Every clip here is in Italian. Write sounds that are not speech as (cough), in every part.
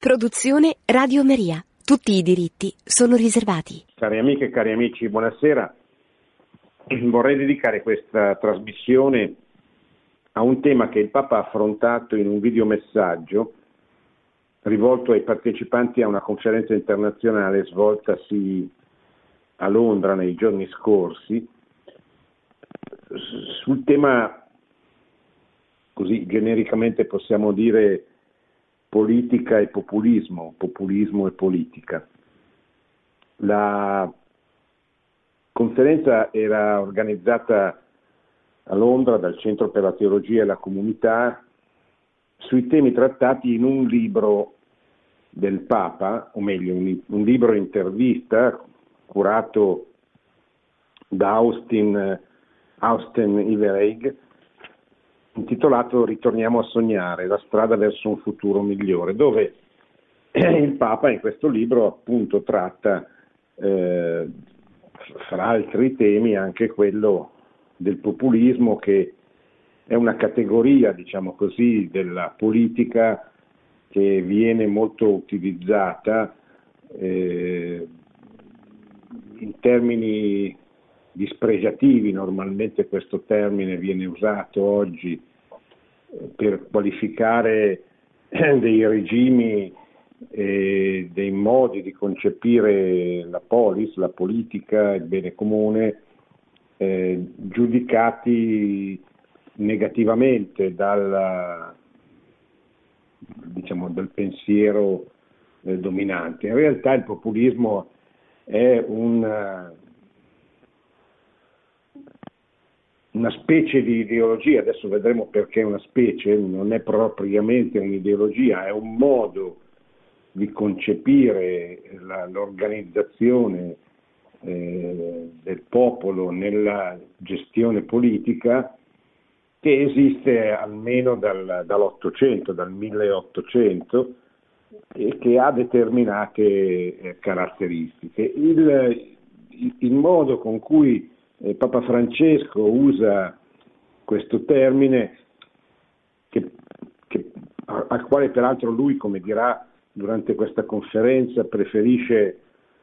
Produzione Radio Maria. Tutti i diritti sono riservati. Cari amiche e cari amici, buonasera. Vorrei dedicare questa trasmissione a un tema che il Papa ha affrontato in un videomessaggio rivolto ai partecipanti a una conferenza internazionale svoltasi a Londra nei giorni scorsi sul tema, così genericamente possiamo dire, politica e populismo, populismo e politica. La conferenza era organizzata a Londra dal Centro per la Teologia e la Comunità sui temi trattati in un libro del Papa, o meglio un, un libro intervista curato da Austin, Austin Ivereig, intitolato Ritorniamo a sognare, la strada verso un futuro migliore, dove (clears throat) il Papa in questo libro appunto tratta eh, fra altri temi anche quello del populismo che è una categoria, diciamo così, della politica che viene molto utilizzata eh, in termini dispregiativi, normalmente questo termine viene usato oggi per qualificare dei regimi e dei modi di concepire la polis, la politica, il bene comune, eh, giudicati negativamente dal, diciamo, dal pensiero eh, dominante. In realtà il populismo è un, una specie di ideologia, adesso vedremo perché è una specie, non è propriamente un'ideologia, è un modo di concepire la, l'organizzazione eh, del popolo nella gestione politica che esiste almeno dal, dall'Ottocento, dal 1800 e che ha determinate eh, caratteristiche. Il, il modo con cui eh, Papa Francesco usa questo termine che, che, al quale peraltro lui, come dirà durante questa conferenza, preferisce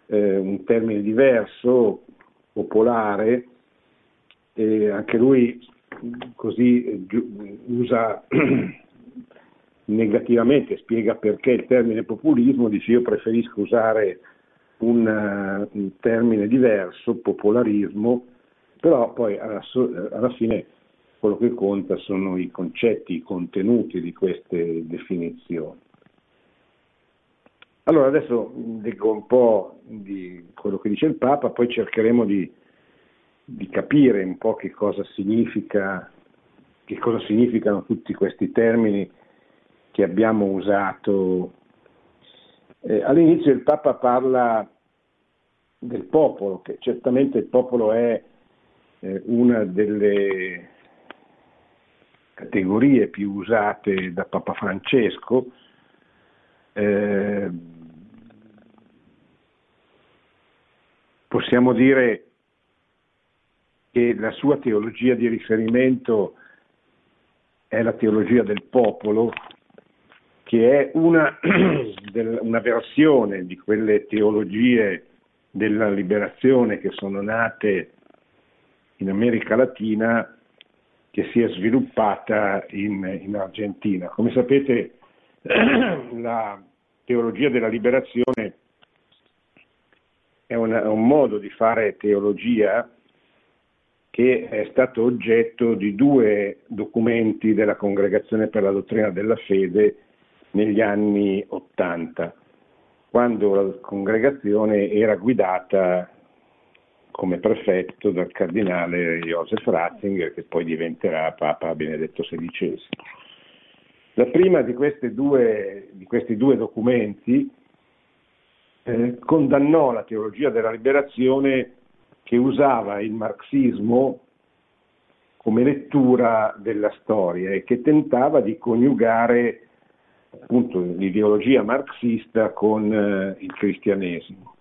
eh, un termine diverso, popolare, e anche lui così giu- usa (clears throat) negativamente, spiega perché il termine populismo, dice io preferisco usare un, uh, un termine diverso, popolarismo, però poi alla, alla fine quello che conta sono i concetti, i contenuti di queste definizioni. Allora adesso leggo un po' di quello che dice il Papa, poi cercheremo di, di capire un po' che cosa significa, che cosa significano tutti questi termini che abbiamo usato. Eh, all'inizio il Papa parla del popolo, che certamente il popolo è eh, una delle categorie più usate da Papa Francesco. Eh, possiamo dire che la sua teologia di riferimento è la teologia del popolo, che è una, (clears throat) una versione di quelle teologie della liberazione che sono nate in America Latina che si è sviluppata in, in Argentina. Come sapete (clears throat) la teologia della liberazione è, una, è un modo di fare teologia che è stato oggetto di due documenti della Congregazione per la dottrina della fede negli anni Ottanta, quando la congregazione era guidata come prefetto dal cardinale Joseph Ratzinger, che poi diventerà Papa Benedetto XVI. La prima di, due, di questi due documenti eh, condannò la teologia della liberazione che usava il marxismo come lettura della storia e che tentava di coniugare appunto l'ideologia marxista con eh, il cristianesimo,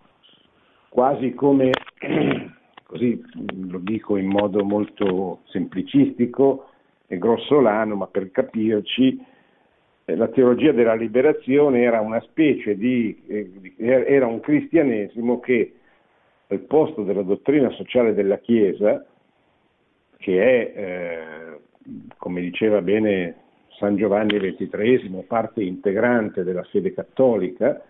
quasi come, (clears throat) così lo dico in modo molto semplicistico e grossolano, ma per capirci, la teologia della liberazione era una specie di, eh, era un cristianesimo che al posto della dottrina sociale della Chiesa, che è, eh, come diceva bene San Giovanni XXIII, parte integrante della fede cattolica,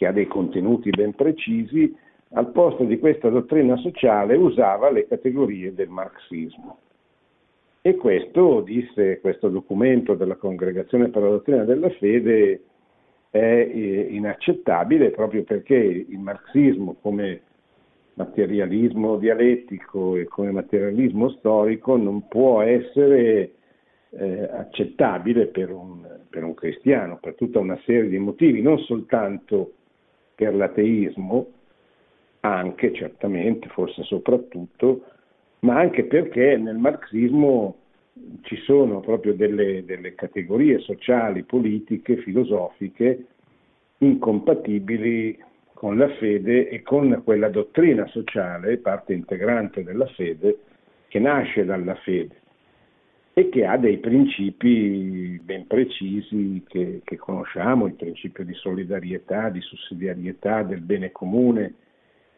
che ha dei contenuti ben precisi, al posto di questa dottrina sociale usava le categorie del marxismo. E questo, disse questo documento della Congregazione per la dottrina della fede, è eh, inaccettabile proprio perché il marxismo come materialismo dialettico e come materialismo storico non può essere eh, accettabile per un, per un, cristiano, per tutta una serie di motivi, non soltanto per l'ateismo, anche certamente, forse soprattutto, ma anche perché nel marxismo ci sono proprio delle, delle categorie sociali, politiche, filosofiche incompatibili con la fede e con quella dottrina sociale, parte integrante della fede, che nasce dalla fede e che ha dei principi ben precisi che, che conosciamo, il principio di solidarietà, di sussidiarietà, del bene comune,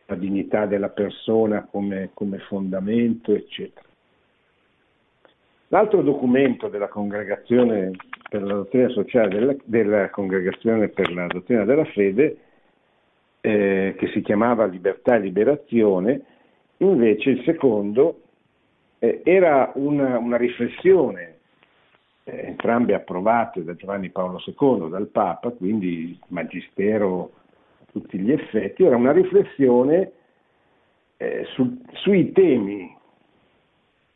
la dignità della persona come, come fondamento, eccetera. L'altro documento della Congregazione per la dottrina sociale della, della Congregazione per la dottrina della fede, eh, che si chiamava Libertà e Liberazione, invece il secondo eh, era una, una riflessione, eh, entrambe approvate da Giovanni Paolo II, dal Papa, quindi magistero tutti gli effetti, era una riflessione eh, su, sui temi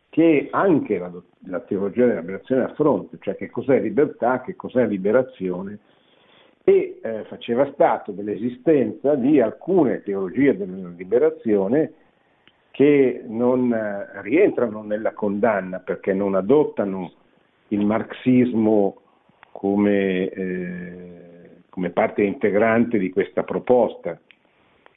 che anche la, la, teologia della liberazione affronta, cioè che cos'è libertà, che cos'è liberazione, e eh, faceva stato dell'esistenza di alcune teologie della liberazione che non eh, rientrano nella condanna perché non adottano il marxismo come eh, come parte integrante di questa proposta,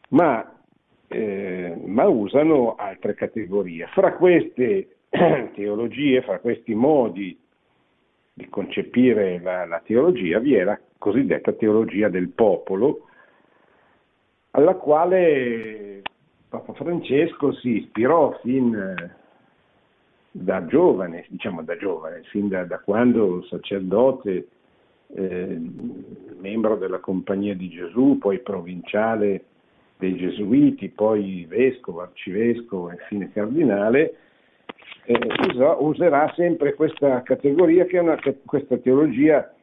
ma, eh, ma usano altre categorie. Fra queste (clears throat) teologie, fra questi modi di concepire la, la teologia, vi è la cosiddetta teologia del popolo, alla quale Papa Francesco si ispirò fin eh, da giovane, diciamo da giovane, fin da, da quando sacerdote eh, membro della Compagnia di Gesù, poi provinciale dei Gesuiti, poi vescovo, arcivescovo e infine cardinale, eh, userà sempre questa categoria, che è una, questa teologia,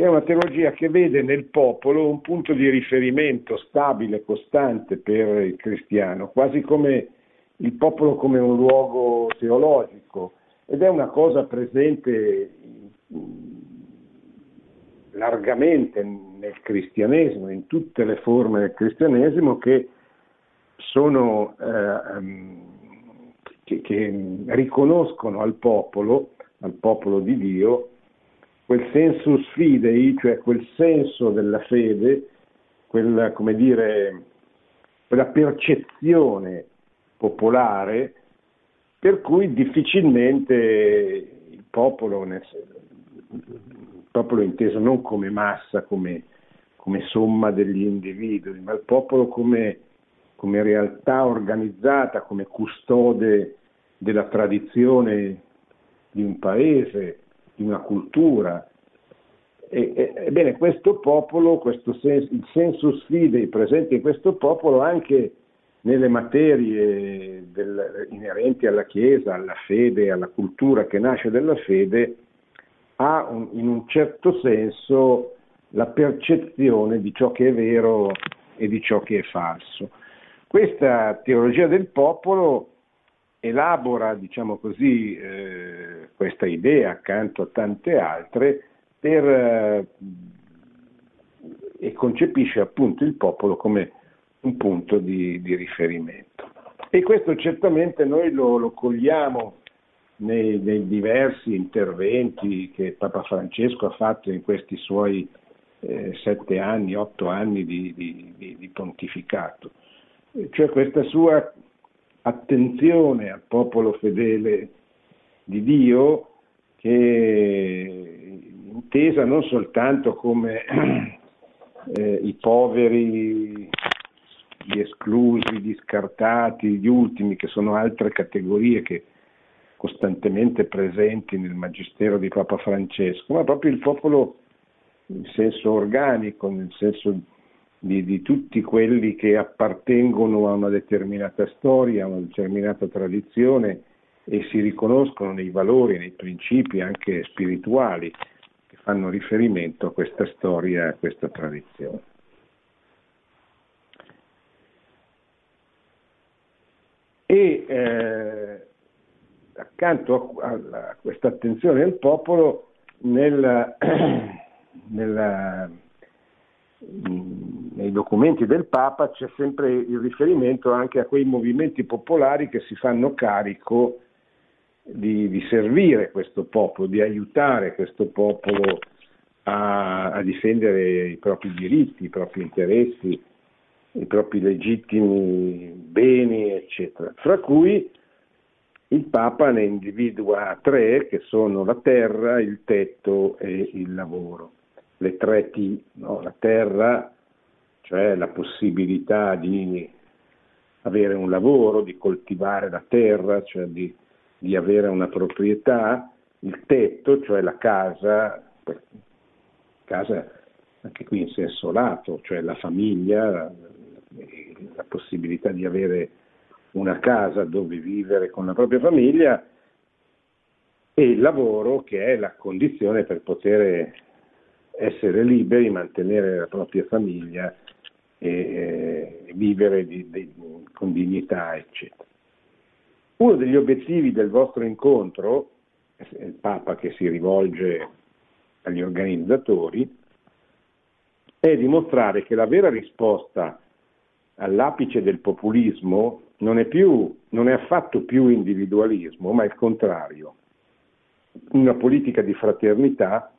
che è una teologia che vede nel popolo un punto di riferimento stabile, costante per il cristiano, quasi come il popolo come un luogo teologico. Ed è una cosa presente largamente nel cristianesimo, in tutte le forme del cristianesimo che sono eh, ehm, che, che, riconoscono al popolo, al popolo di Dio, quel sensus fidei, cioè quel senso della fede, quella, dire, quella percezione popolare per cui difficilmente il popolo, nel, popolo inteso non come massa, come, come somma degli individui, ma il popolo come, come realtà organizzata, come custode della tradizione di un paese, di una cultura. Ebbene, questo popolo, questo sens- il senso sfide presente in questo popolo anche nelle materie del, inerenti alla Chiesa, alla fede, alla cultura che nasce dalla fede, ha un, in un certo senso la percezione di ciò che è vero e di ciò che è falso. Questa teologia del popolo elabora, diciamo così, eh, questa idea accanto a tante altre per, eh, e concepisce appunto il popolo come un punto di, di riferimento. E questo certamente noi lo, lo cogliamo nei, nei, diversi interventi che Papa Francesco ha fatto in questi suoi eh, sette anni, otto anni di, di, di, di pontificato. Cioè questa sua attenzione al popolo fedele di Dio che intesa non soltanto come (clears throat) eh, i poveri, gli esclusi, gli scartati, gli ultimi, che sono altre categorie che costantemente presenti nel Magistero di Papa Francesco, ma proprio il popolo in senso organico, nel senso di, di, tutti quelli che appartengono a una determinata storia, a una determinata tradizione e si riconoscono nei valori, nei principi anche spirituali fanno riferimento a questa storia, a questa tradizione. E eh, accanto a, a, questa attenzione del popolo, nel, nella, (clears throat) nei documenti del Papa c'è sempre il riferimento anche a quei movimenti popolari che si fanno carico di, di servire questo popolo, di aiutare questo popolo a, a, difendere i propri diritti, i propri interessi, i propri legittimi beni, eccetera. Fra cui il Papa ne individua tre che sono la terra, il tetto e il lavoro. Le tre T, no? la terra, cioè la possibilità di avere un lavoro, di coltivare la terra, cioè di, di avere una proprietà, il tetto, cioè la casa, casa anche qui in senso lato, cioè la famiglia, la, possibilità di avere una casa dove vivere con la propria famiglia e il lavoro che è la condizione per poter essere liberi, mantenere la propria famiglia e, e vivere di, di, con dignità, eccetera. Uno degli obiettivi del vostro incontro, il Papa che si rivolge agli organizzatori, è dimostrare che la vera risposta all'apice del populismo non è, più, non è affatto più individualismo, ma il contrario, una politica di fraternità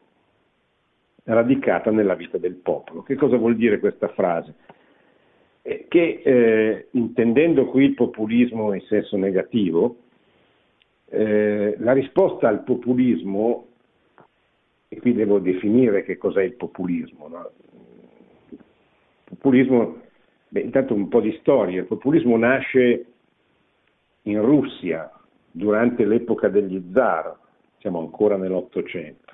radicata nella vita del popolo. Che cosa vuol dire questa frase? Che eh, intendendo qui il populismo in senso negativo, eh, la risposta al populismo, e qui devo definire che cos'è il populismo, no? il populismo Beh, intanto un po' di storia. Il populismo nasce in Russia durante l'epoca degli zar, siamo ancora nell'Ottocento,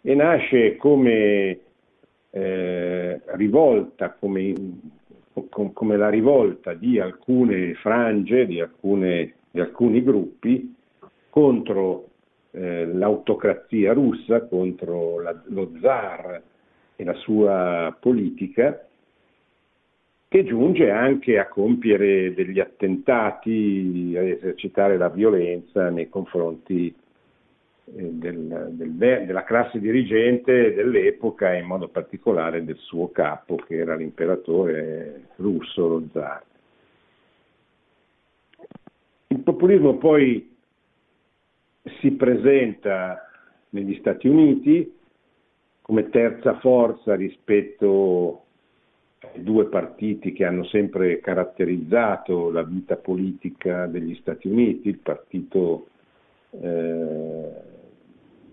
e nasce come eh, rivolta, come, come, la rivolta di alcune frange, di, alcune, di alcuni gruppi contro eh, l'autocrazia russa, contro la, lo zar e la sua politica che giunge anche a compiere degli attentati, a esercitare la violenza nei confronti del, del, della classe dirigente dell'epoca e in modo particolare del suo capo che era l'imperatore russo, lo zar. Il populismo poi si presenta negli Stati Uniti come terza forza rispetto due partiti che hanno sempre caratterizzato la vita politica degli Stati Uniti, il partito, eh,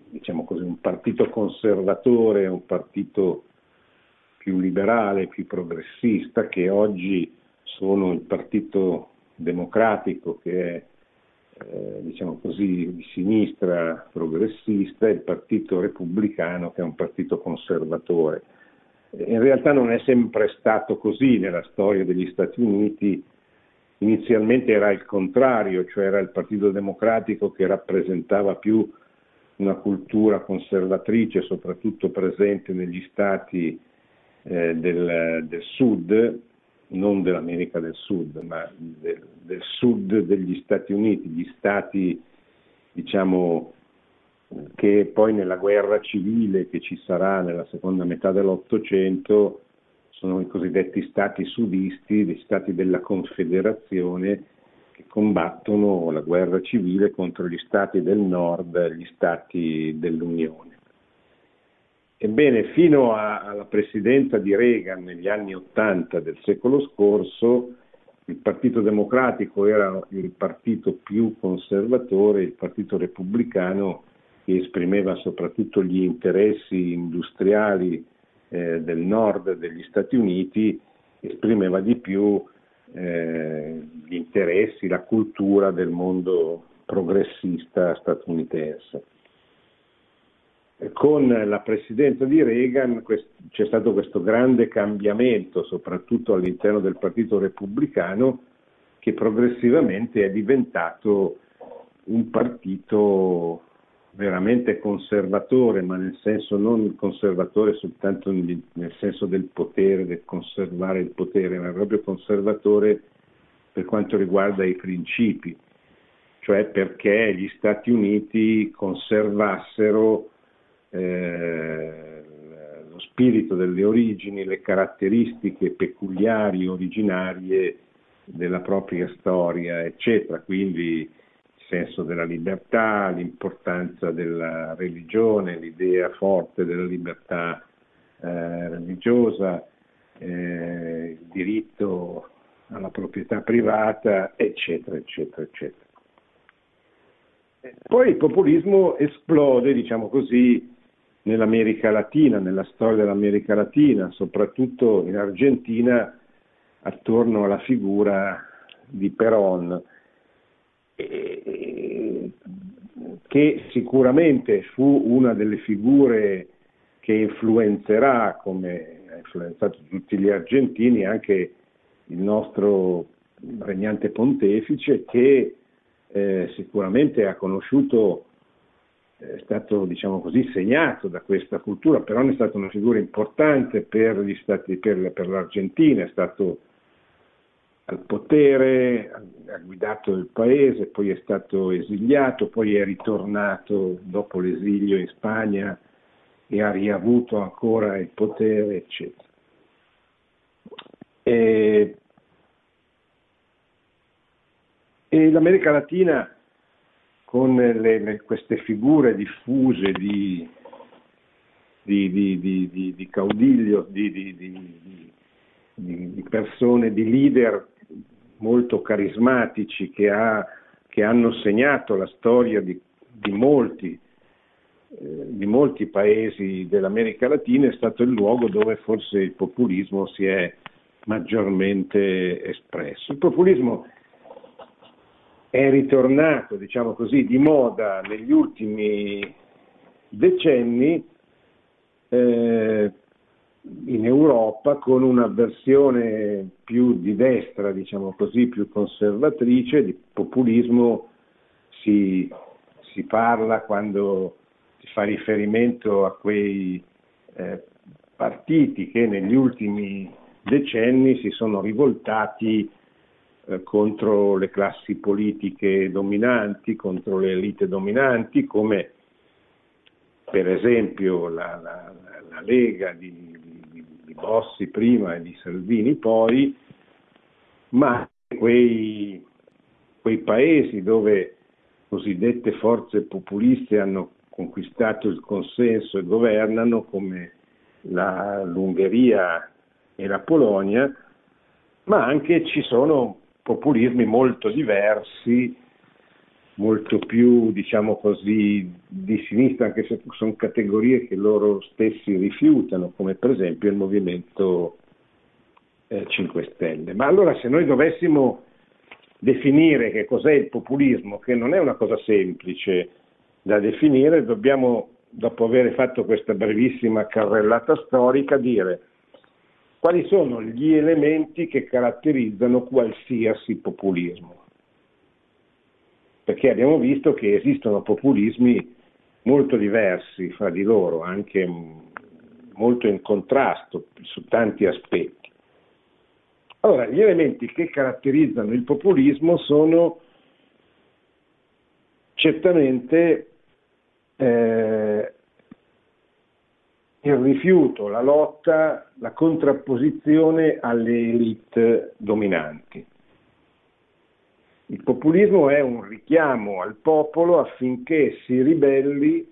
diciamo così, un partito conservatore, un partito più liberale, più progressista, che oggi sono il partito democratico che è eh, diciamo così, di sinistra progressista e il partito repubblicano che è un partito conservatore. In realtà non è sempre stato così nella storia degli Stati Uniti, inizialmente era il contrario, cioè era il Partito Democratico che rappresentava più una cultura conservatrice, soprattutto presente negli stati eh, del, del, sud, non dell'America del Sud, ma del, del, sud degli Stati Uniti, gli stati diciamo che poi nella guerra civile che ci sarà nella seconda metà dell'Ottocento sono i cosiddetti stati sudisti, gli stati della Confederazione che combattono la guerra civile contro gli stati del nord, gli stati dell'Unione. Ebbene, fino a, alla presidenza di Reagan negli anni Ottanta del secolo scorso, il Partito Democratico era il partito più conservatore, il Partito Repubblicano che esprimeva soprattutto gli interessi industriali eh, del nord degli Stati Uniti, esprimeva di più eh, gli interessi, la cultura del mondo progressista statunitense. Con la presidenza di Reagan c'è stato questo grande cambiamento, soprattutto all'interno del Partito Repubblicano, che progressivamente è diventato un partito veramente conservatore, ma nel senso non conservatore soltanto nel senso del potere, del conservare il potere, ma proprio conservatore per quanto riguarda i principi, cioè perché gli Stati Uniti conservassero eh, lo spirito delle origini, le caratteristiche peculiari, originarie della propria storia, eccetera. Quindi senso della libertà, l'importanza della religione, l'idea forte della libertà eh, religiosa, eh, il diritto alla proprietà privata, eccetera, eccetera, eccetera. Poi il populismo esplode, diciamo così, nell'America Latina, nella storia dell'America Latina, soprattutto in Argentina, attorno alla figura di Perón, che sicuramente fu una delle figure che influenzerà, come ha influenzato tutti gli argentini, anche il nostro regnante pontefice, che eh, sicuramente ha conosciuto è stato diciamo così, segnato da questa cultura, però è stata una figura importante per, stati, per, per l'Argentina, è stato al potere, ha guidato il paese, poi è stato esiliato, poi è ritornato dopo l'esilio in Spagna e ha riavuto ancora il potere, eccetera. E, e l'America Latina con le, le, queste figure diffuse di, di, di, di caudiglio, di, persone, di leader molto carismatici che, ha, che hanno segnato la storia di, molti, eh, di molti paesi dell'America Latina, è stato il luogo dove forse il populismo si è maggiormente espresso. Il populismo è ritornato, diciamo così, di moda negli ultimi decenni eh, in Europa con una versione più di destra, diciamo così, più conservatrice, di populismo si, si parla quando si fa riferimento a quei eh, partiti che negli ultimi decenni si sono rivoltati eh, contro le classi politiche dominanti, contro le elite dominanti, come per esempio la, la, la Lega di, Bossi prima e di Salvini poi, ma quei, quei paesi dove cosiddette forze populiste hanno conquistato il consenso e governano, come la, l'Ungheria e la Polonia, ma anche ci sono populismi molto diversi, molto più, diciamo così, di sinistra, anche se sono categorie che loro stessi rifiutano, come per esempio il Movimento eh, 5 Stelle. Ma allora se noi dovessimo definire che cos'è il populismo, che non è una cosa semplice da definire, dobbiamo, dopo aver fatto questa brevissima carrellata storica, dire quali sono gli elementi che caratterizzano qualsiasi populismo. Perché abbiamo visto che esistono populismi molto diversi fra di loro, anche molto in contrasto su tanti aspetti. Allora, gli elementi che caratterizzano il populismo sono certamente eh, il rifiuto, la lotta, la contrapposizione alle elite dominanti. Il populismo è un richiamo al popolo affinché si ribelli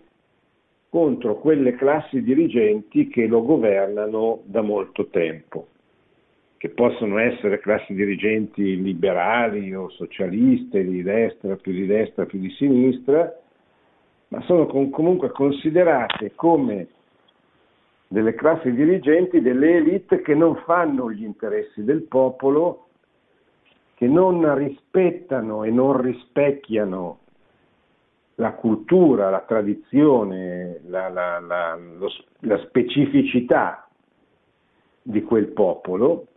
contro quelle classi dirigenti che lo governano da molto tempo, che possono essere classi dirigenti liberali o socialiste, di destra, più di destra, più di sinistra, ma sono comunque considerate come delle classi dirigenti, delle elite che non fanno gli interessi del popolo, che non rispettano e non rispecchiano la cultura, la tradizione, la, la, la, lo, la specificità di quel popolo,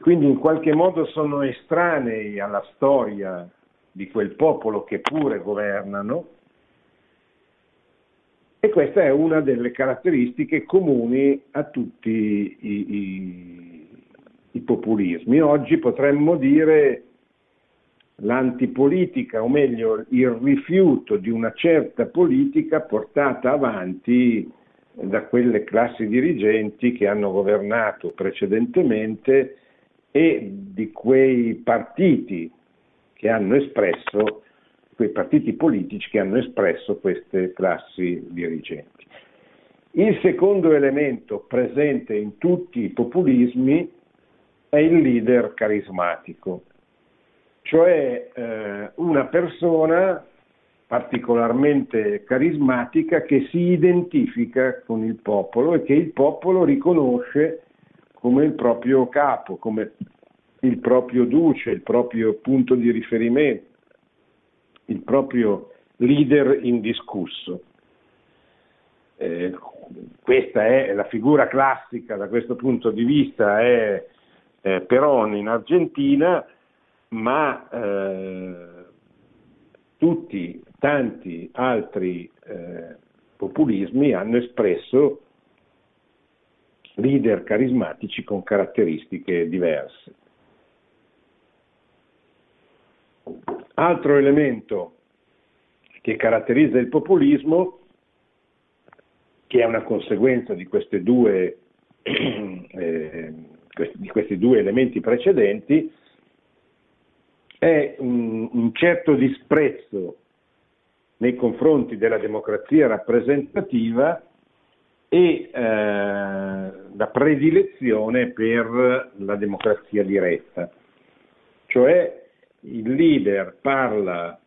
quindi in qualche modo sono estranei alla storia di quel popolo che pure governano. E questa è una delle caratteristiche comuni a tutti i, i, i populismi. Oggi potremmo dire l'antipolitica, o meglio il rifiuto di una certa politica portata avanti da quelle classi dirigenti che hanno governato precedentemente e di quei partiti che hanno espresso quei partiti politici che hanno espresso queste classi dirigenti. Il secondo elemento presente in tutti i populismi è il leader carismatico, cioè eh, una persona particolarmente carismatica che si identifica con il popolo e che il popolo riconosce come il proprio capo, come il proprio duce, il proprio punto di riferimento il proprio leader indiscusso. Eh, questa è la figura classica da questo punto di vista, è eh, Perón in Argentina, ma eh, tutti, tanti altri eh, populismi hanno espresso leader carismatici con caratteristiche diverse. Altro elemento che caratterizza il populismo, che è una conseguenza di, due, (clears throat) eh, di questi due elementi precedenti, è un, un certo disprezzo nei confronti della democrazia rappresentativa e eh, la predilezione per la democrazia diretta, cioè il leader parla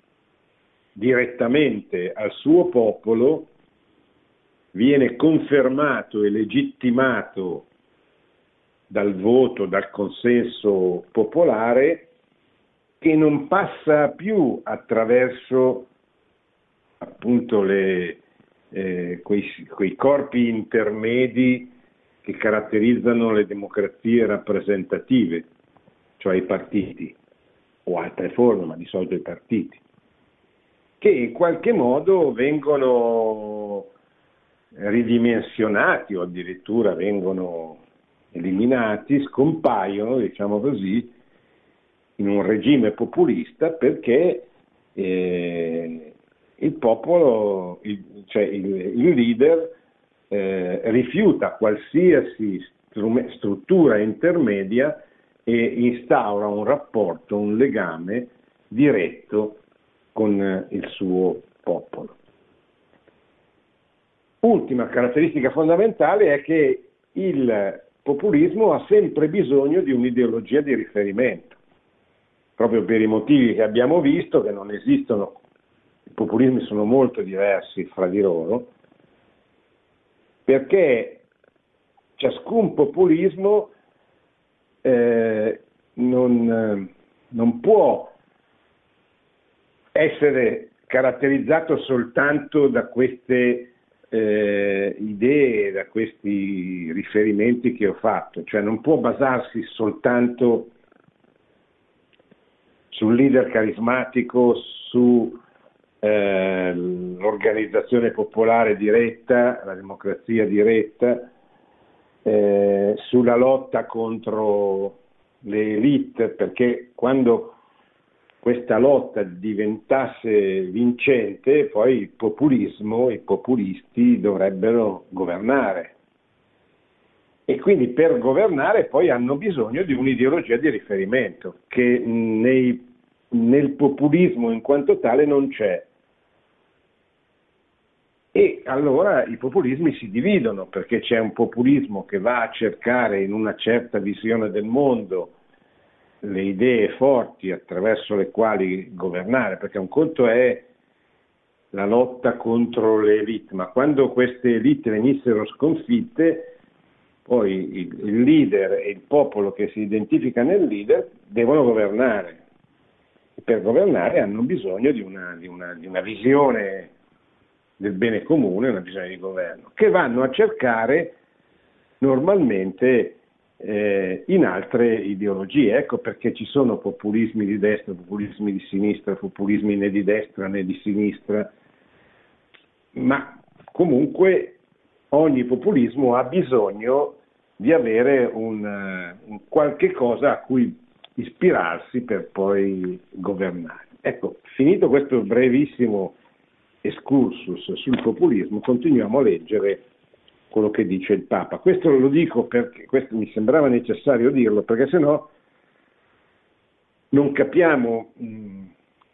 direttamente al suo popolo, viene confermato e legittimato dal voto, dal consenso popolare, che non passa più attraverso appunto le, eh, quei, quei corpi intermedi che caratterizzano le democrazie rappresentative, cioè i partiti o altre forme, ma di solito i partiti, che in qualche modo vengono ridimensionati o addirittura vengono eliminati, scompaiono, diciamo così, in un regime populista perché eh, il popolo, il, cioè il, il leader, eh, rifiuta qualsiasi struttura intermedia e instaura un rapporto, un legame diretto con il suo popolo. Ultima caratteristica fondamentale è che il populismo ha sempre bisogno di un'ideologia di riferimento, proprio per i motivi che abbiamo visto, che non esistono, i populismi sono molto diversi fra di loro, perché ciascun populismo eh, non, non può essere caratterizzato soltanto da queste eh, idee, da questi riferimenti che ho fatto, cioè non può basarsi soltanto sul leader carismatico, sull'organizzazione eh, popolare diretta, la democrazia diretta, eh, sulla lotta contro le elite, perché quando questa lotta diventasse vincente, poi il populismo, i populisti dovrebbero governare. E quindi per governare poi hanno bisogno di un'ideologia di riferimento che nei, nel populismo in quanto tale non c'è. E allora i populismi si dividono perché c'è un populismo che va a cercare in una certa visione del mondo le idee forti attraverso le quali governare, perché un conto è la lotta contro le elite, ma quando queste elite venissero sconfitte, poi il, leader e il popolo che si identifica nel leader devono governare. E per governare hanno bisogno di una, di, una, di una visione del bene comune, una visione di governo, che vanno a cercare normalmente eh, in altre ideologie. Ecco perché ci sono populismi di destra, populismi di sinistra, populismi né di destra né di sinistra, ma comunque ogni populismo ha bisogno di avere un, un qualche cosa a cui ispirarsi per poi governare. Ecco, finito questo brevissimo excursus sul populismo, continuiamo a leggere quello che dice il Papa. Questo lo dico perché questo mi sembrava necessario dirlo, perché se no non capiamo mh,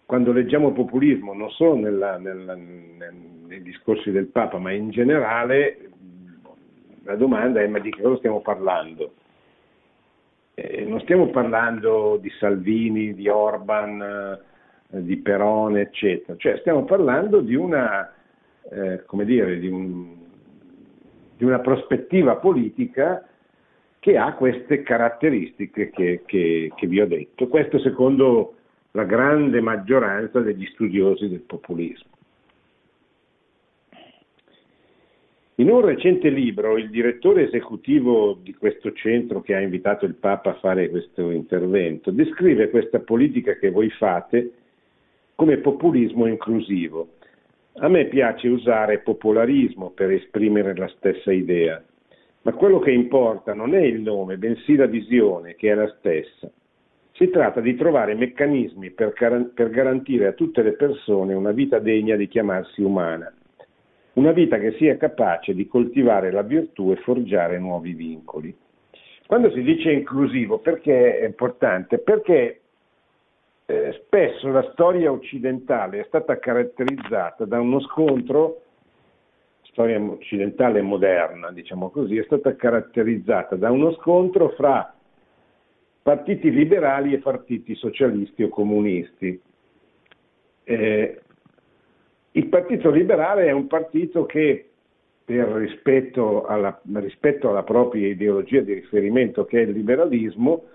quando leggiamo populismo, non solo nella, nella, nei discorsi del Papa, ma in generale, la domanda è ma di che cosa stiamo parlando? Eh, non stiamo parlando di Salvini, di Orban, eh, di Perone, eccetera, cioè stiamo parlando di una, eh, come dire, di un, di una prospettiva politica che ha queste caratteristiche che, che, che, vi ho detto. Questo secondo la grande maggioranza degli studiosi del populismo. In un recente libro il direttore esecutivo di questo centro che ha invitato il Papa a fare questo intervento descrive questa politica che voi fate come populismo inclusivo a me piace usare popolarismo per esprimere la stessa idea, ma quello che importa non è il nome, bensì la visione, che è la stessa. Si tratta di trovare meccanismi per, per garantire a tutte le persone una vita degna di chiamarsi umana, una vita che sia capace di coltivare la virtù e forgiare nuovi vincoli. Quando si dice inclusivo, perché è importante? Perché eh, spesso la storia occidentale è stata caratterizzata da uno scontro, storia occidentale moderna, diciamo così, è stata caratterizzata da uno scontro fra partiti liberali e partiti socialisti o comunisti. Eh, il partito liberale è un partito che per rispetto alla, rispetto alla propria ideologia di riferimento che è il liberalismo,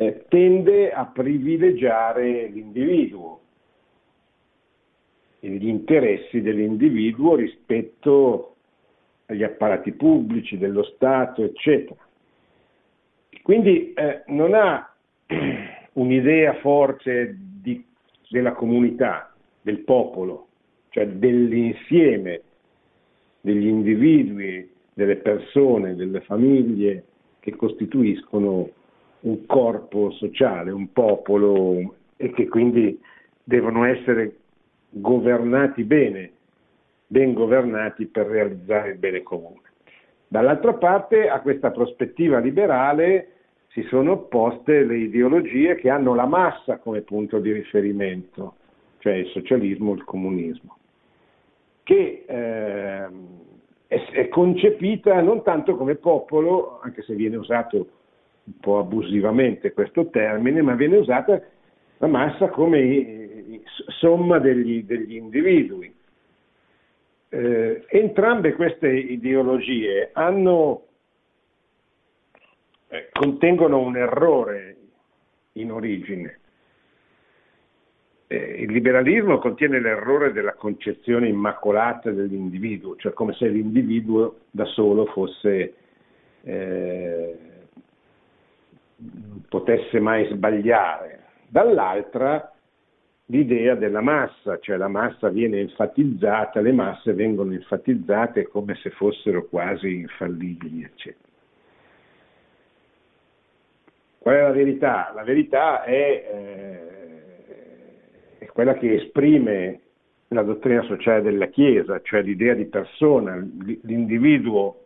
eh, tende a privilegiare l'individuo e gli interessi dell'individuo rispetto agli apparati pubblici, dello Stato, eccetera. Quindi eh, non ha (clears throat) un'idea forte di, della comunità, del popolo, cioè dell'insieme degli individui, delle persone, delle famiglie che costituiscono un corpo sociale, un popolo e che quindi devono essere governati bene, ben governati per realizzare il bene comune. Dall'altra parte a questa prospettiva liberale si sono opposte le ideologie che hanno la massa come punto di riferimento, cioè il socialismo il comunismo, che eh, è, è concepita non tanto come popolo, anche se viene usato un po' abusivamente questo termine, ma viene usata la massa come somma degli, degli individui. Eh, entrambe queste ideologie hanno, eh, contengono un errore in origine. Eh, il liberalismo contiene l'errore della concezione immacolata dell'individuo, cioè come se l'individuo da solo fosse eh, potesse mai sbagliare. Dall'altra l'idea della massa, cioè la massa viene enfatizzata, le masse vengono enfatizzate come se fossero quasi infallibili, eccetera. Qual è la verità? La verità è, eh, è quella che esprime la dottrina sociale della Chiesa, cioè l'idea di persona, l'individuo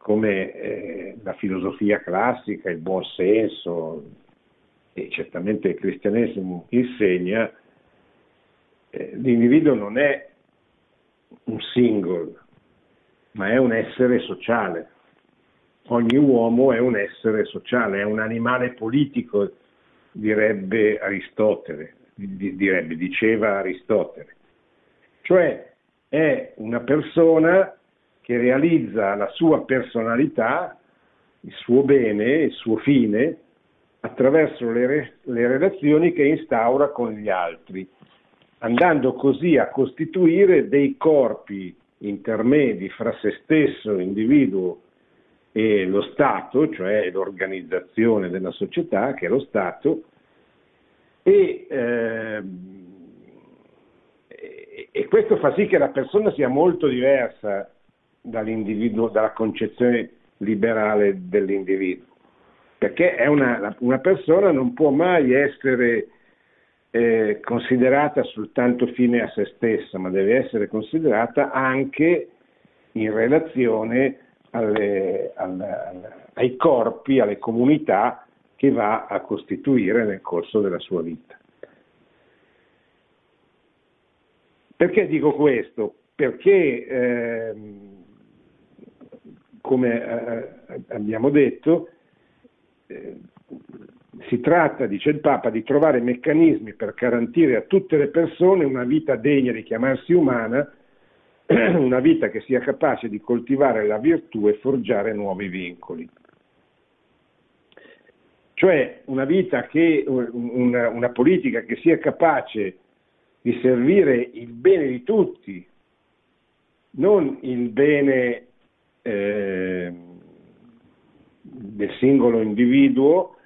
come eh, la filosofia classica, il buon senso e certamente il cristianesimo insegna, eh, l'individuo non è un single, ma è un essere sociale. Ogni uomo è un essere sociale, è un animale politico, direbbe Aristotele, direbbe, diceva Aristotele. cioè è una persona che realizza la sua personalità, il suo bene, il suo fine, attraverso le, re- le relazioni che instaura con gli altri, andando così a costituire dei corpi intermedi fra se stesso, individuo e lo Stato, cioè l'organizzazione della società, che è lo Stato, e, eh, e, questo fa sì che la persona sia molto diversa dalla concezione liberale dell'individuo, perché una, una, persona non può mai essere eh, considerata soltanto fine a se stessa, ma deve essere considerata anche in relazione alle, alle, ai corpi, alle comunità che va a costituire nel corso della sua vita. Perché dico questo? Perché, eh, come eh, abbiamo detto, eh, si tratta, dice il Papa, di trovare meccanismi per garantire a tutte le persone una vita degna di chiamarsi umana, (clears throat) una vita che sia capace di coltivare la virtù e forgiare nuovi vincoli. Cioè una vita che, una, una politica che sia capace di servire il bene di tutti, non il bene eh, del singolo individuo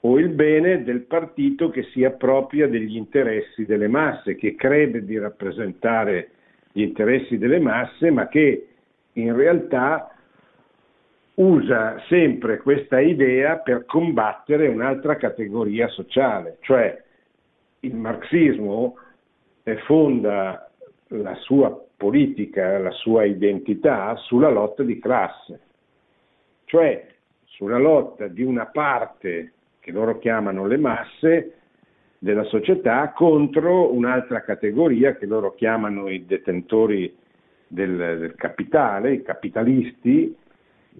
o il bene del partito che si appropria degli interessi delle masse, che crede di rappresentare gli interessi delle masse, ma che in realtà usa sempre questa idea per combattere un'altra categoria sociale, cioè il marxismo fonda la sua politica, la sua identità sulla lotta di classe, cioè sulla lotta di una parte che loro chiamano le masse della società contro un'altra categoria che loro chiamano i detentori del, del capitale, i capitalisti,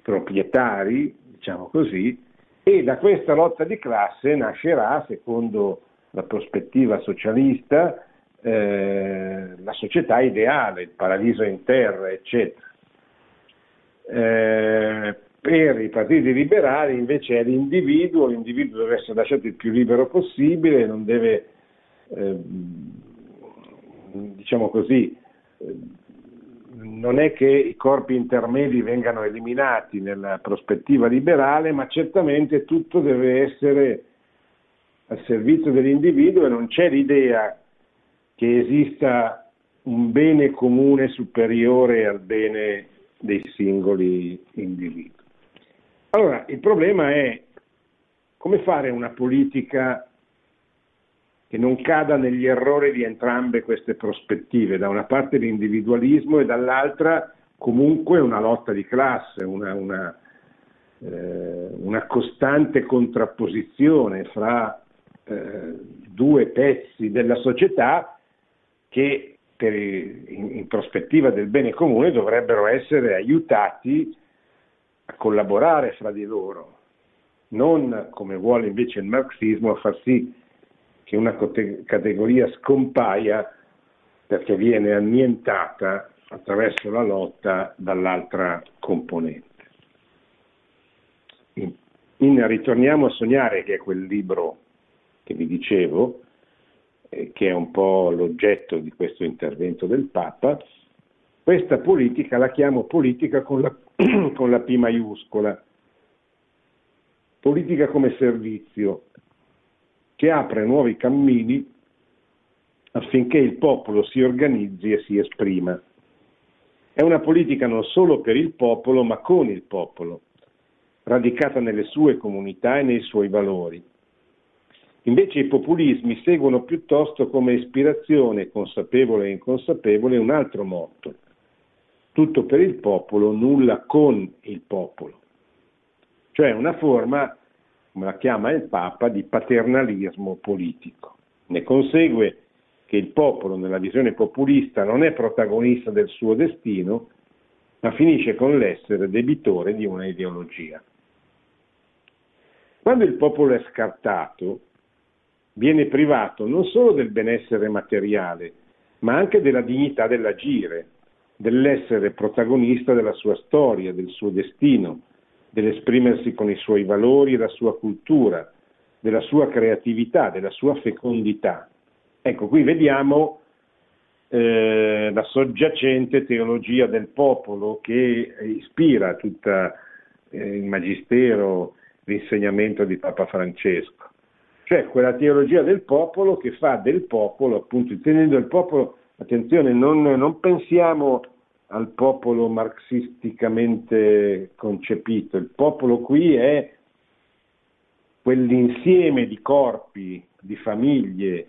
proprietari, diciamo così, e da questa lotta di classe nascerà, secondo la prospettiva socialista, eh, la società ideale, il paradiso in terra, eccetera. Eh, per i partiti liberali invece è l'individuo, l'individuo deve essere lasciato il più libero possibile, non deve, eh, diciamo così, non è che i corpi intermedi vengano eliminati nella prospettiva liberale, ma certamente tutto deve essere al servizio dell'individuo e non c'è l'idea che esista un bene comune superiore al bene dei singoli individui. Allora, il problema è come fare una politica che non cada negli errori di entrambe queste prospettive, da una parte l'individualismo e dall'altra comunque una lotta di classe, una, una, eh, una costante contrapposizione fra eh, due pezzi della società che per, in, in prospettiva del bene comune dovrebbero essere aiutati a collaborare fra di loro, non come vuole invece il marxismo a far sì che una categoria scompaia perché viene annientata attraverso la lotta dall'altra componente. In, in Ritorniamo a sognare, che è quel libro che vi dicevo, eh, che è un po' l'oggetto di questo intervento del Papa, questa politica la chiamo politica con la, (clears throat) con la P maiuscola, politica come servizio, che apre nuovi cammini affinché il popolo si organizzi e si esprima. È una politica non solo per il popolo, ma con il popolo, radicata nelle sue comunità e nei suoi valori. Invece i populismi seguono piuttosto come ispirazione consapevole e inconsapevole un altro motto. Tutto per il popolo, nulla con il popolo. Cioè una forma come la chiama il Papa, di paternalismo politico. Ne consegue che il popolo, nella visione populista, non è protagonista del suo destino, ma finisce con l'essere debitore di una ideologia. Quando il popolo è scartato, viene privato non solo del benessere materiale, ma anche della dignità dell'agire, dell'essere protagonista della sua storia, del suo destino, dell'esprimersi con i suoi valori e la sua cultura, della sua creatività, della sua fecondità. Ecco, qui vediamo eh, la soggiacente teologia del popolo che ispira tutto eh, il magistero, l'insegnamento di Papa Francesco. Cioè quella teologia del popolo che fa del popolo, appunto, intendendo il popolo, attenzione, non, non pensiamo al popolo marxisticamente concepito, il popolo qui è quell'insieme di corpi, di famiglie,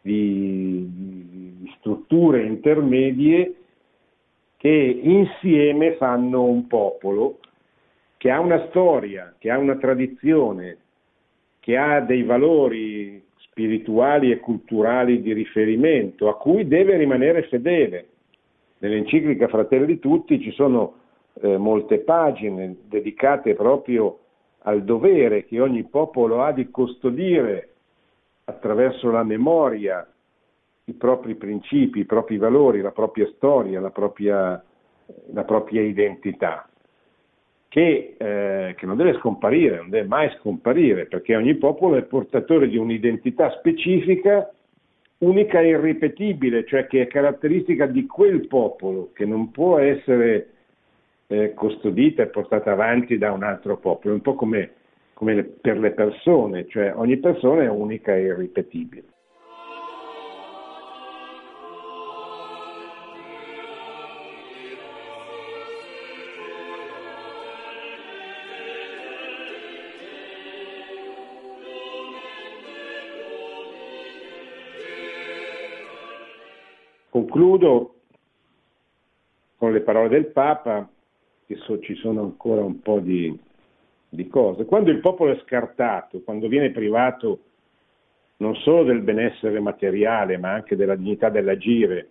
di, di strutture intermedie che insieme fanno un popolo che ha una storia, che ha una tradizione, che ha dei valori spirituali e culturali di riferimento a cui deve rimanere fedele. Nell'enciclica Fratelli Tutti ci sono eh, molte pagine dedicate proprio al dovere che ogni popolo ha di custodire attraverso la memoria i propri principi, i propri valori, la propria storia, la propria, la propria identità, che, eh, che, non deve scomparire, non deve mai scomparire, perché ogni popolo è portatore di un'identità specifica, unica e irripetibile, cioè che è caratteristica di quel popolo, che non può essere eh, custodita e portata avanti da un altro popolo, un po' come, come per le persone, cioè ogni persona è unica e irripetibile. Concludo con le parole del Papa che so, ci sono ancora un po' di, di cose. Quando il popolo è scartato, quando viene privato non solo del benessere materiale, ma anche della dignità dell'agire,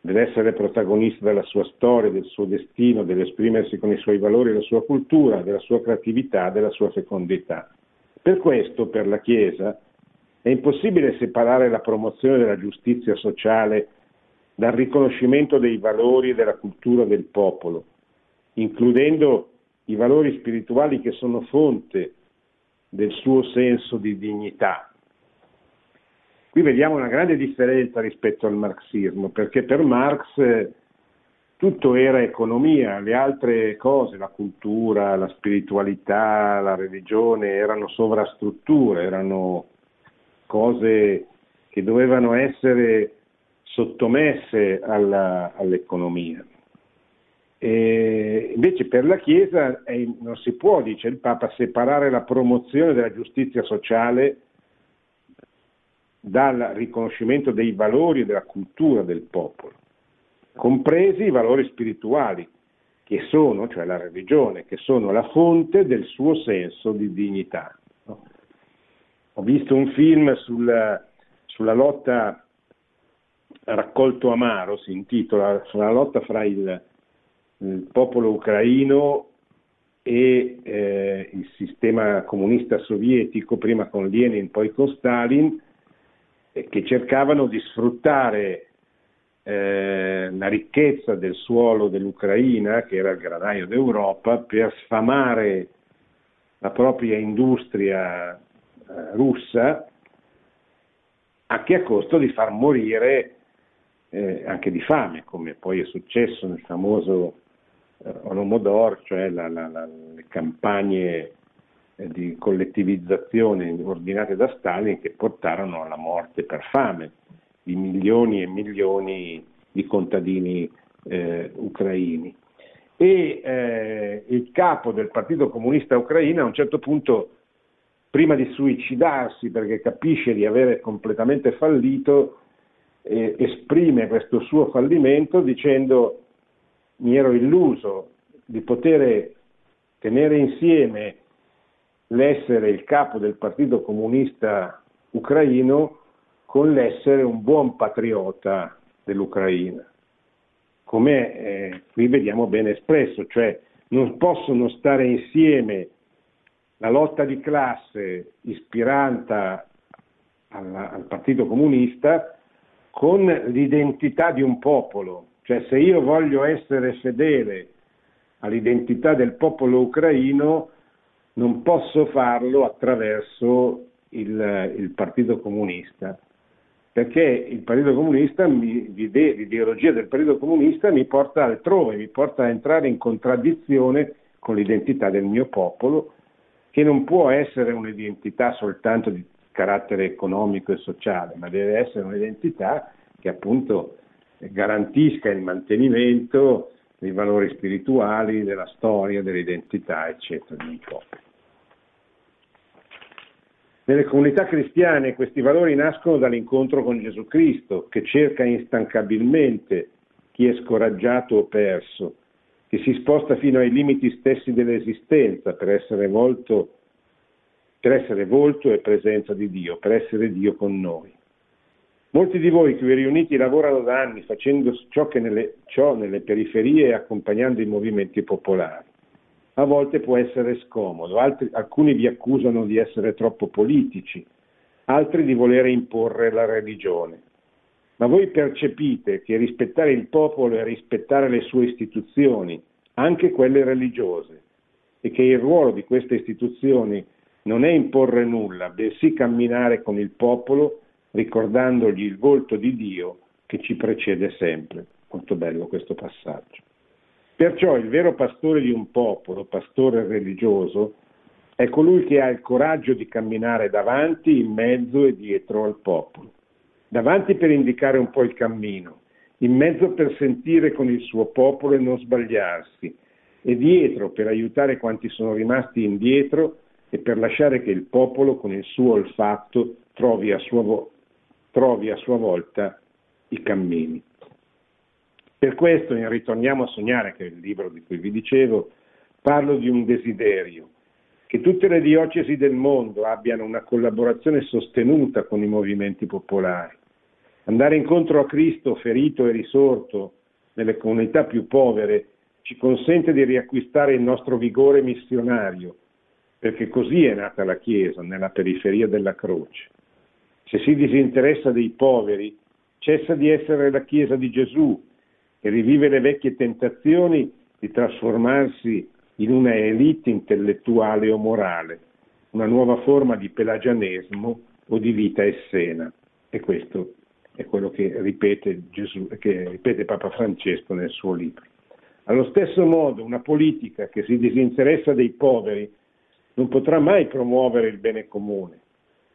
dell'essere protagonista della sua storia, del suo destino, dell'esprimersi con i suoi valori, la sua cultura, della sua creatività, della sua fecondità. Per questo, per la Chiesa, è impossibile separare la promozione della giustizia sociale dal riconoscimento dei valori e della cultura del popolo, includendo i valori spirituali che sono fonte del suo senso di dignità. Qui vediamo una grande differenza rispetto al marxismo, perché per Marx eh, tutto era economia, le altre cose, la cultura, la spiritualità, la religione, erano sovrastrutture, erano cose che dovevano essere sottomesse alla, all'economia. E invece per la Chiesa è, non si può, dice il Papa, separare la promozione della giustizia sociale dal riconoscimento dei valori e della cultura del popolo, compresi i valori spirituali, che sono, cioè la religione, che sono la fonte del suo senso di dignità. Ho visto un film sulla, sulla lotta Raccolto Amaro, si intitola, sulla lotta fra il il popolo ucraino e eh, il sistema comunista sovietico, prima con Lenin, poi con Stalin, eh, che cercavano di sfruttare eh, la ricchezza del suolo dell'Ucraina, che era il granaio d'Europa, per sfamare la propria industria eh, russa, anche a costo di far morire eh, anche di fame, come poi è successo nel famoso Holodomor, cioè la, la, la, le campagne eh, di collettivizzazione ordinate da Stalin che portarono alla morte per fame di milioni e milioni di contadini eh, ucraini. E eh, il capo del Partito Comunista Ucraino a un certo punto, prima di suicidarsi perché capisce di avere completamente fallito, eh, esprime questo suo fallimento dicendo mi ero illuso di poter tenere insieme l'essere il capo del Partito Comunista ucraino con l'essere un buon patriota dell'Ucraina. Come eh, qui vediamo ben espresso, cioè non possono stare insieme la lotta di classe ispirata alla, al Partito Comunista con l'identità di un popolo, cioè se io voglio essere fedele all'identità del popolo ucraino, non posso farlo attraverso il, il Partito Comunista, perché il Partito Comunista, mi, l'ideologia del Partito Comunista mi porta altrove, mi porta a entrare in contraddizione con l'identità del mio popolo, che non può essere un'identità soltanto di carattere economico e sociale, ma deve essere un'identità che appunto garantisca il mantenimento dei valori spirituali, della storia, dell'identità, eccetera, di un popolo. Nelle comunità cristiane questi valori nascono dall'incontro con Gesù Cristo, che cerca instancabilmente chi è scoraggiato o perso, che si sposta fino ai limiti stessi dell'esistenza per essere volto per essere volto e presenza di Dio, per essere Dio con noi. Molti di voi qui riuniti lavorano da anni facendo ciò, nelle, ciò nelle periferie e accompagnando i movimenti popolari. A volte può essere scomodo, altri, alcuni vi accusano di essere troppo politici, altri di volere imporre la religione. Ma voi percepite che rispettare il popolo è rispettare le sue istituzioni, anche quelle religiose, e che il ruolo di queste istituzioni non è imporre nulla, bensì camminare con il popolo ricordandogli il volto di Dio che ci precede sempre. Molto bello questo passaggio. Perciò il vero pastore di un popolo, pastore religioso, è colui che ha il coraggio di camminare davanti, in mezzo e dietro al popolo. Davanti per indicare un po' il cammino, in mezzo per sentire con il suo popolo e non sbagliarsi, e dietro per aiutare quanti sono rimasti indietro e per lasciare che il popolo con il suo olfatto trovi a sua, vo- trovi a sua volta i cammini. Per questo, in Ritorniamo a sognare, che è il libro di cui vi dicevo, parlo di un desiderio, che tutte le diocesi del mondo abbiano una collaborazione sostenuta con i movimenti popolari. Andare incontro a Cristo ferito e risorto nelle comunità più povere ci consente di riacquistare il nostro vigore missionario perché così è nata la Chiesa, nella periferia della croce. Se si disinteressa dei poveri, cessa di essere la Chiesa di Gesù e rivive le vecchie tentazioni di trasformarsi in una elite intellettuale o morale, una nuova forma di pelagianesimo o di vita essena. E questo è quello che ripete, Gesù, che ripete Papa Francesco nel suo libro. Allo stesso modo, una politica che si disinteressa dei poveri non potrà mai promuovere il bene comune.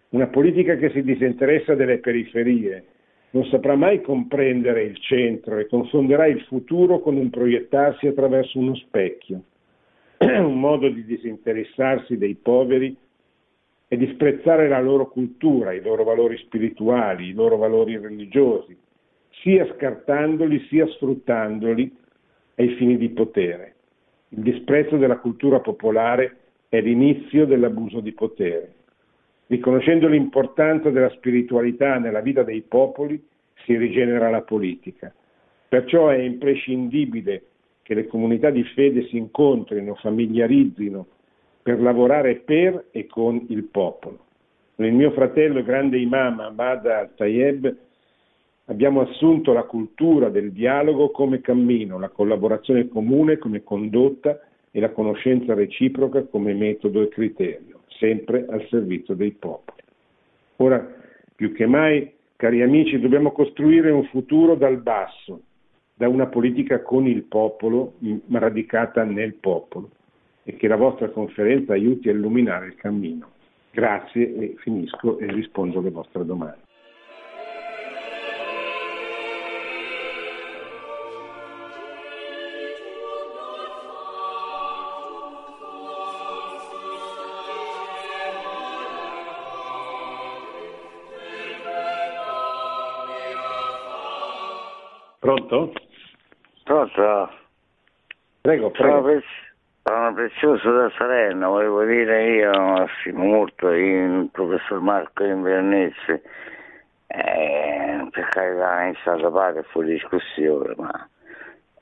Una politica che si disinteressa delle periferie non saprà mai comprendere il centro e confonderà il futuro con un proiettarsi attraverso uno specchio. (clears throat) un modo di disinteressarsi dei poveri e disprezzare la loro cultura, i loro valori spirituali, i loro valori religiosi, sia scartandoli sia sfruttandoli ai fini di potere. Il disprezzo della cultura popolare è l'inizio dell'abuso di potere. Riconoscendo l'importanza della spiritualità nella vita dei popoli, si rigenera la politica. Perciò è imprescindibile che le comunità di fede si incontrino, familiarizzino per lavorare per e con il popolo. Il mio fratello grande imam Ahmad al-Tayeb abbiamo assunto la cultura del dialogo come cammino, la collaborazione comune come condotta e la conoscenza reciproca come metodo e criterio, sempre al servizio dei popoli. Ora, più che mai, cari amici, dobbiamo costruire un futuro dal basso, da una politica con il popolo, radicata nel popolo, e che la vostra conferenza aiuti a illuminare il cammino. Grazie e finisco e rispondo alle vostre domande. Pronto? Pronto? Prego, prego. Sono, pre- sono prezioso da Salerno, volevo dire io stimo molto il professor Marco Invernizzi, eh, per carità in stato padre fuori discussione, ma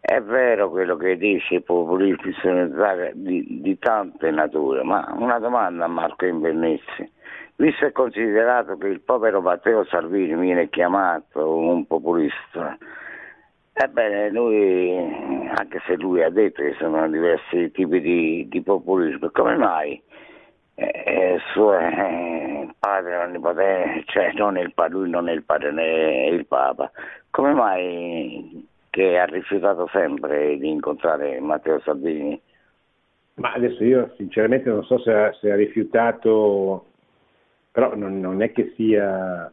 è vero quello che dice i populisti sono di, di tante nature, ma una domanda a Marco Invernizzi. visto e considerato che il povero Matteo Salvini viene chiamato un populista, ebbene lui, anche se lui ha detto che sono diversi tipi di, di populismo, come mai eh, suo eh, padre non nipote, cioè non il lui non è il padre né il Papa, come mai che ha rifiutato sempre di incontrare Matteo Salvini? Ma adesso io sinceramente non so se ha, se ha rifiutato, però non, non, è che sia,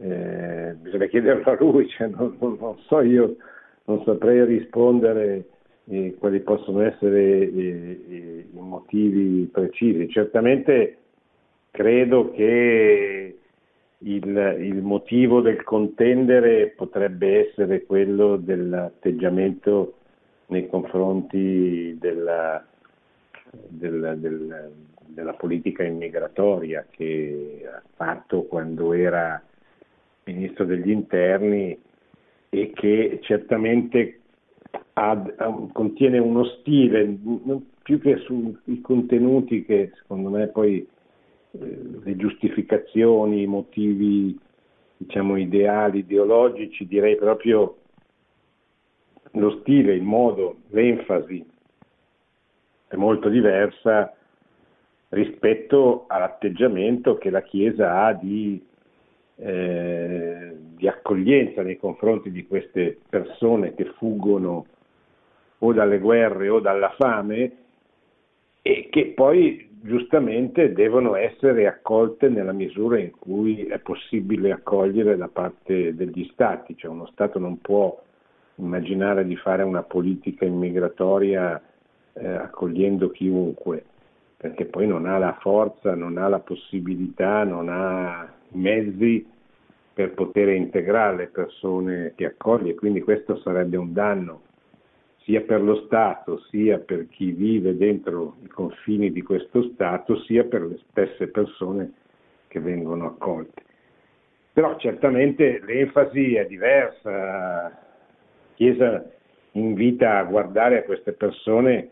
eh, bisogna chiederlo a lui, (laughs) cioè non, non, non, so io, non saprei rispondere eh, quali possono essere eh, i motivi precisi. Certamente credo che il, il motivo del contendere potrebbe essere quello dell'atteggiamento nei confronti della del, del, della politica immigratoria che ha fatto quando era ministro degli interni e che certamente ha, contiene uno stile, più che sui contenuti che secondo me poi eh, le giustificazioni, i motivi diciamo ideali, ideologici, direi proprio lo stile, il modo, l'enfasi è molto diversa rispetto all'atteggiamento che la Chiesa ha di, eh, di accoglienza nei confronti di queste persone che fuggono o dalle guerre o dalla fame e che poi giustamente devono essere accolte nella misura in cui è possibile accogliere da parte degli stati, cioè uno Stato non può immaginare di fare una politica immigratoria eh, accogliendo chiunque, perché poi non ha la forza, non ha la possibilità, non ha i mezzi per poter integrare le persone che accoglie, quindi questo sarebbe un danno sia per lo Stato, sia per chi vive dentro i confini di questo Stato, sia per le stesse persone che vengono accolte. Però certamente l'enfasi è diversa, la Chiesa invita a guardare a queste persone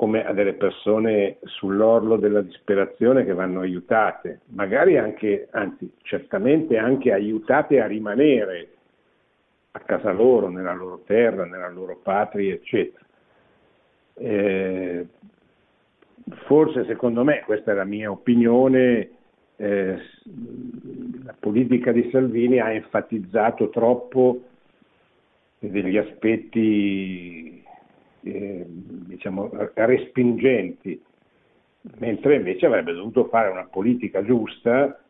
come a delle persone sull'orlo della disperazione che vanno aiutate, magari anche, anzi certamente anche aiutate a rimanere a casa loro, nella loro terra, nella loro patria, eccetera. Eh, forse secondo me, questa è la mia opinione, eh, la politica di Salvini ha enfatizzato troppo degli aspetti eh, diciamo, respingenti, mentre invece avrebbe dovuto fare una politica giusta,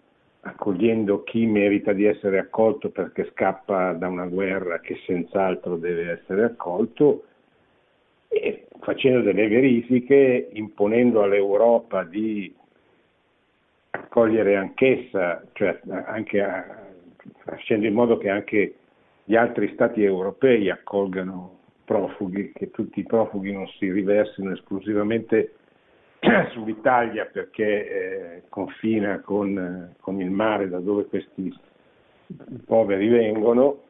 accogliendo chi merita di essere accolto perché scappa da una guerra che senz'altro deve essere accolto, e facendo delle verifiche, imponendo all'Europa di accogliere anch'essa, cioè anche a, facendo in modo che anche gli altri stati europei accolgano profughi, che tutti i profughi non si riversino esclusivamente (clears throat) sull'Italia perché eh, confina con, con, il mare da dove questi poveri vengono,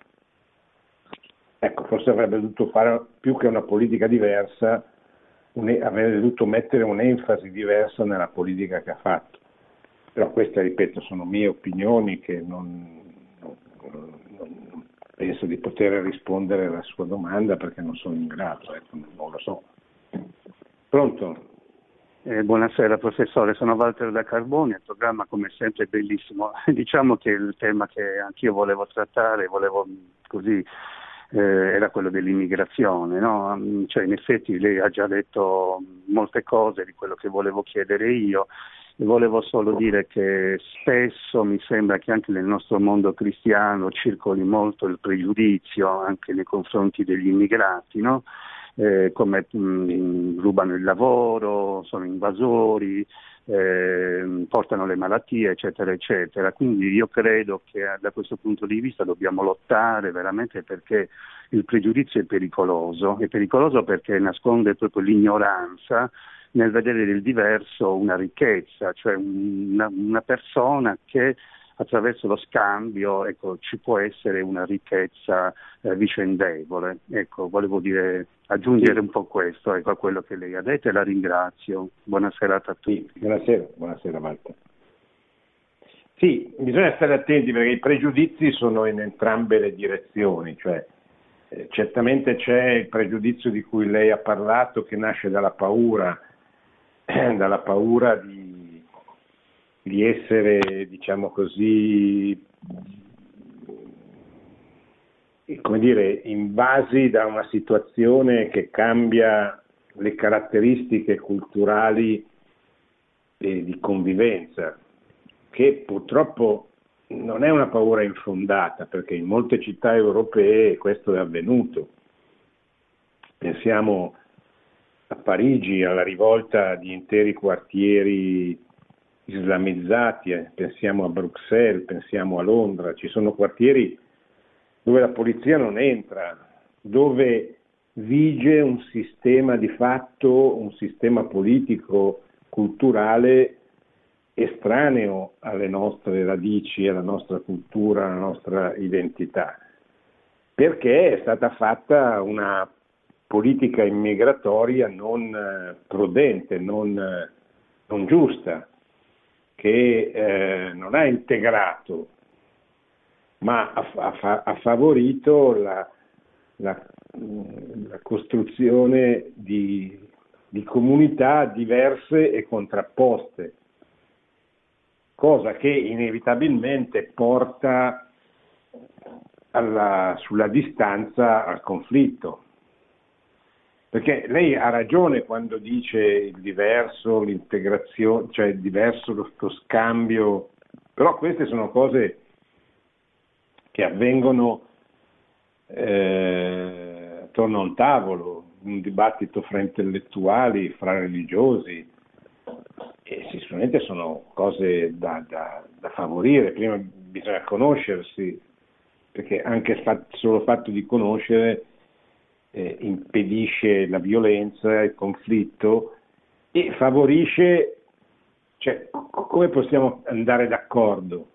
ecco, forse avrebbe dovuto fare più che una politica diversa, un, avrebbe dovuto mettere un'enfasi diversa nella politica che ha fatto. Però queste, ripeto, sono mie opinioni che non penso di poter rispondere alla sua domanda perché non sono in grado, ecco, non lo so. Pronto? Eh, buonasera professore, sono Walter da Carboni, il programma come sempre è bellissimo. (laughs) diciamo che il tema che anch'io volevo trattare, volevo così, eh, era quello dell'immigrazione, no? cioè, in effetti lei ha già detto molte cose di quello che volevo chiedere io volevo solo dire che spesso mi sembra che anche nel nostro mondo cristiano circoli molto il pregiudizio anche nei confronti degli immigrati, no? eh, come mh, rubano il lavoro, sono invasori, eh, portano le malattie, eccetera, eccetera. Quindi io credo che eh, da questo punto di vista dobbiamo lottare veramente perché il pregiudizio è pericoloso, è pericoloso perché nasconde proprio l'ignoranza nel vedere nel diverso una ricchezza, cioè una, una persona che attraverso lo scambio ecco, ci può essere una ricchezza eh, vicendevole. Ecco, volevo dire, aggiungere un po' questo ecco, a quello che lei ha detto e la ringrazio. Buona serata a tutti. Sì, buonasera, buonasera Walter. Sì, bisogna stare attenti perché i pregiudizi sono in entrambe le direzioni, cioè eh, certamente c'è il pregiudizio di cui lei ha parlato che nasce dalla paura, (clears throat) dalla paura di, di essere, diciamo così, come dire, invasi da una situazione che cambia le caratteristiche culturali e di convivenza, che purtroppo non è una paura infondata, perché in molte città europee questo è avvenuto. Pensiamo a Parigi, alla rivolta di interi quartieri islamizzati, eh. pensiamo a Bruxelles, pensiamo a Londra, ci sono quartieri dove la polizia non entra, dove vige un sistema di fatto, un sistema politico, culturale estraneo alle nostre radici, alla nostra cultura, alla nostra identità, perché è stata fatta una politica immigratoria non eh, prudente, non, eh, non giusta, che eh, non ha integrato, ma ha, ha, ha favorito la, la, la costruzione di, di comunità diverse e contrapposte cosa che inevitabilmente porta alla, sulla distanza al conflitto. Perché lei ha ragione quando dice il diverso, l'integrazione, cioè il diverso, lo, lo scambio, però queste sono cose che avvengono eh, attorno a un tavolo, un dibattito fra intellettuali, fra religiosi, e sicuramente sono cose da, da, da, favorire, prima bisogna conoscersi, perché anche il solo fatto di conoscere eh, impedisce la violenza, il conflitto e favorisce, cioè come possiamo andare d'accordo?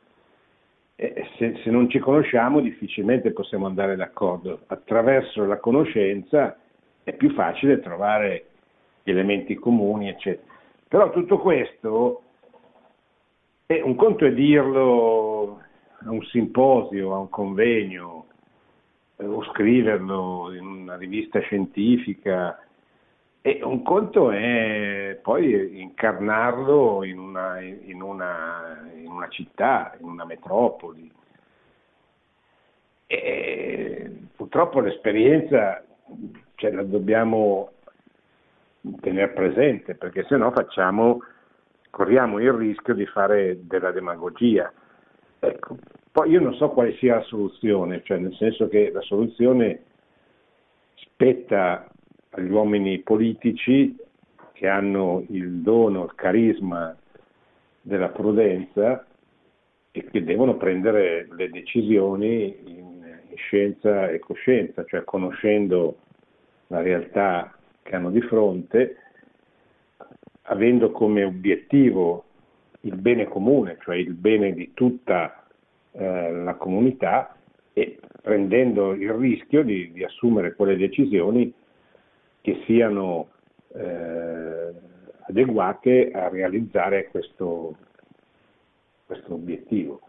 Eh, se, se non ci conosciamo difficilmente possiamo andare d'accordo, attraverso la conoscenza è più facile trovare elementi comuni, eccetera. Però tutto questo, è un conto è dirlo a un simposio, a un convegno, eh, o scriverlo in una rivista scientifica, e un conto è poi incarnarlo in una, in una, in una città, in una metropoli. E purtroppo l'esperienza cioè, la dobbiamo tenere presente, perché se no facciamo, corriamo il rischio di fare della demagogia. Ecco. Poi io non so quale sia la soluzione, cioè nel senso che la soluzione spetta agli uomini politici che hanno il dono, il carisma della prudenza e che devono prendere le decisioni in, scienza e coscienza, cioè conoscendo la realtà che hanno di fronte, avendo come obiettivo il bene comune, cioè il bene di tutta eh, la comunità e prendendo il rischio di, di assumere quelle decisioni che siano eh, adeguate a realizzare questo, questo obiettivo.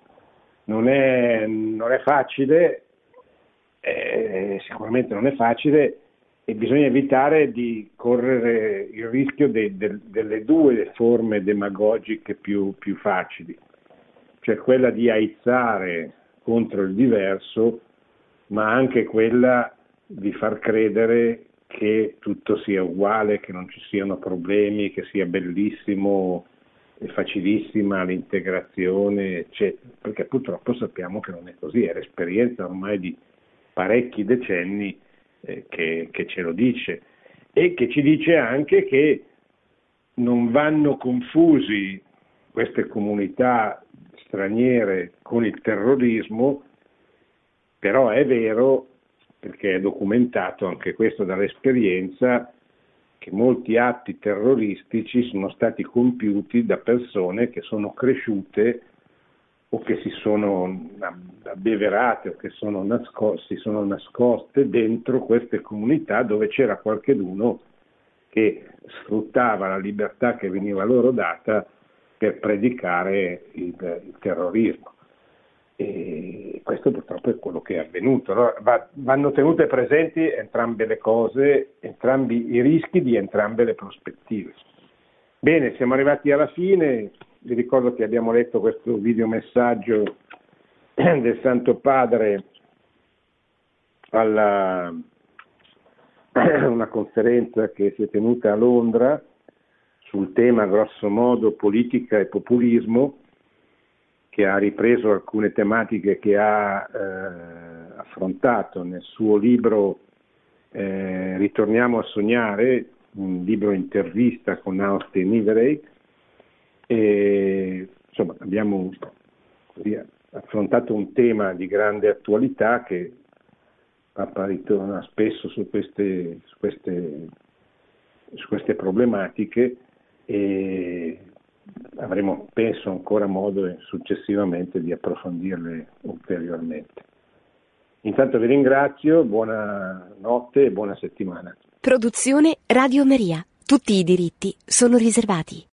Non è, non è facile, eh, sicuramente non è facile e bisogna evitare di correre il rischio de, de, delle due forme demagogiche più, più, facili, cioè quella di aizzare contro il diverso, ma anche quella di far credere che tutto sia uguale, che non ci siano problemi, che sia bellissimo e facilissima l'integrazione, eccetera, perché purtroppo sappiamo che non è così, è l'esperienza ormai di parecchi decenni eh, che, che ce lo dice. E che ci dice anche che non vanno confusi queste comunità straniere con il terrorismo, però è vero, perché è documentato anche questo dall'esperienza, che molti atti terroristici sono stati compiuti da persone che sono cresciute o che si sono abbeverate o che sono nascoste, si sono nascoste dentro queste comunità dove c'era qualcheduno che sfruttava la libertà che veniva loro data per predicare il, il terrorismo. E questo purtroppo è quello che è avvenuto. No? Va, vanno tenute presenti entrambe le cose, entrambi i rischi di entrambe le prospettive. Bene, siamo arrivati alla fine. Vi ricordo che abbiamo letto questo videomessaggio (clears throat) del Santo Padre alla (clears throat) una conferenza che si è tenuta a Londra sul tema grosso modo politica e populismo che ha ripreso alcune tematiche che ha eh, affrontato nel suo libro eh, Ritorniamo a sognare, un libro intervista con Austin Iverey. Insomma, abbiamo così, affrontato un tema di grande attualità che apparitorna spesso su queste, su queste, su queste problematiche e avremo, penso, ancora modo successivamente di approfondirle ulteriormente. Intanto vi ringrazio, buona notte e buona settimana. Produzione Radio Maria. Tutti i diritti sono riservati.